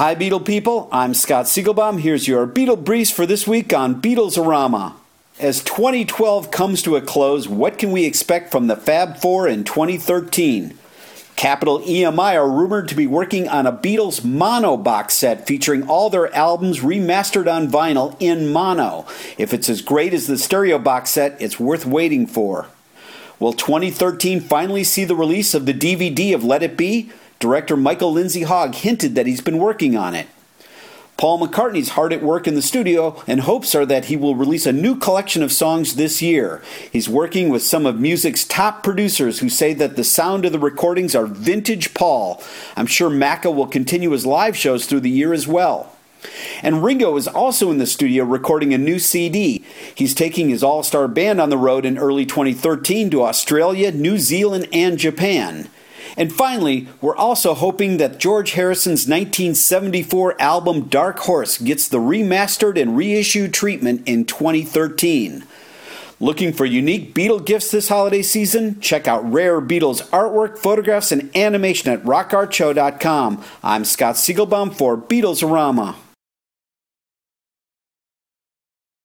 Hi, Beetle people. I'm Scott Siegelbaum. Here's your Beetle Briefs for this week on Beatles-orama. As 2012 comes to a close, what can we expect from the Fab Four in 2013? Capitol EMI are rumored to be working on a Beatles mono box set featuring all their albums remastered on vinyl in mono. If it's as great as the stereo box set, it's worth waiting for. Will 2013 finally see the release of the DVD of Let It Be? Director Michael Lindsay Hogg hinted that he's been working on it. Paul McCartney's hard at work in the studio, and hopes are that he will release a new collection of songs this year. He's working with some of music's top producers who say that the sound of the recordings are vintage Paul. I'm sure Macca will continue his live shows through the year as well. And Ringo is also in the studio recording a new CD. He's taking his all star band on the road in early 2013 to Australia, New Zealand, and Japan. And finally, we're also hoping that George Harrison's 1974 album Dark Horse gets the remastered and reissued treatment in 2013. Looking for unique Beatle gifts this holiday season? Check out rare Beatles artwork, photographs, and animation at rockartshow.com. I'm Scott Siegelbaum for Beatles-orama.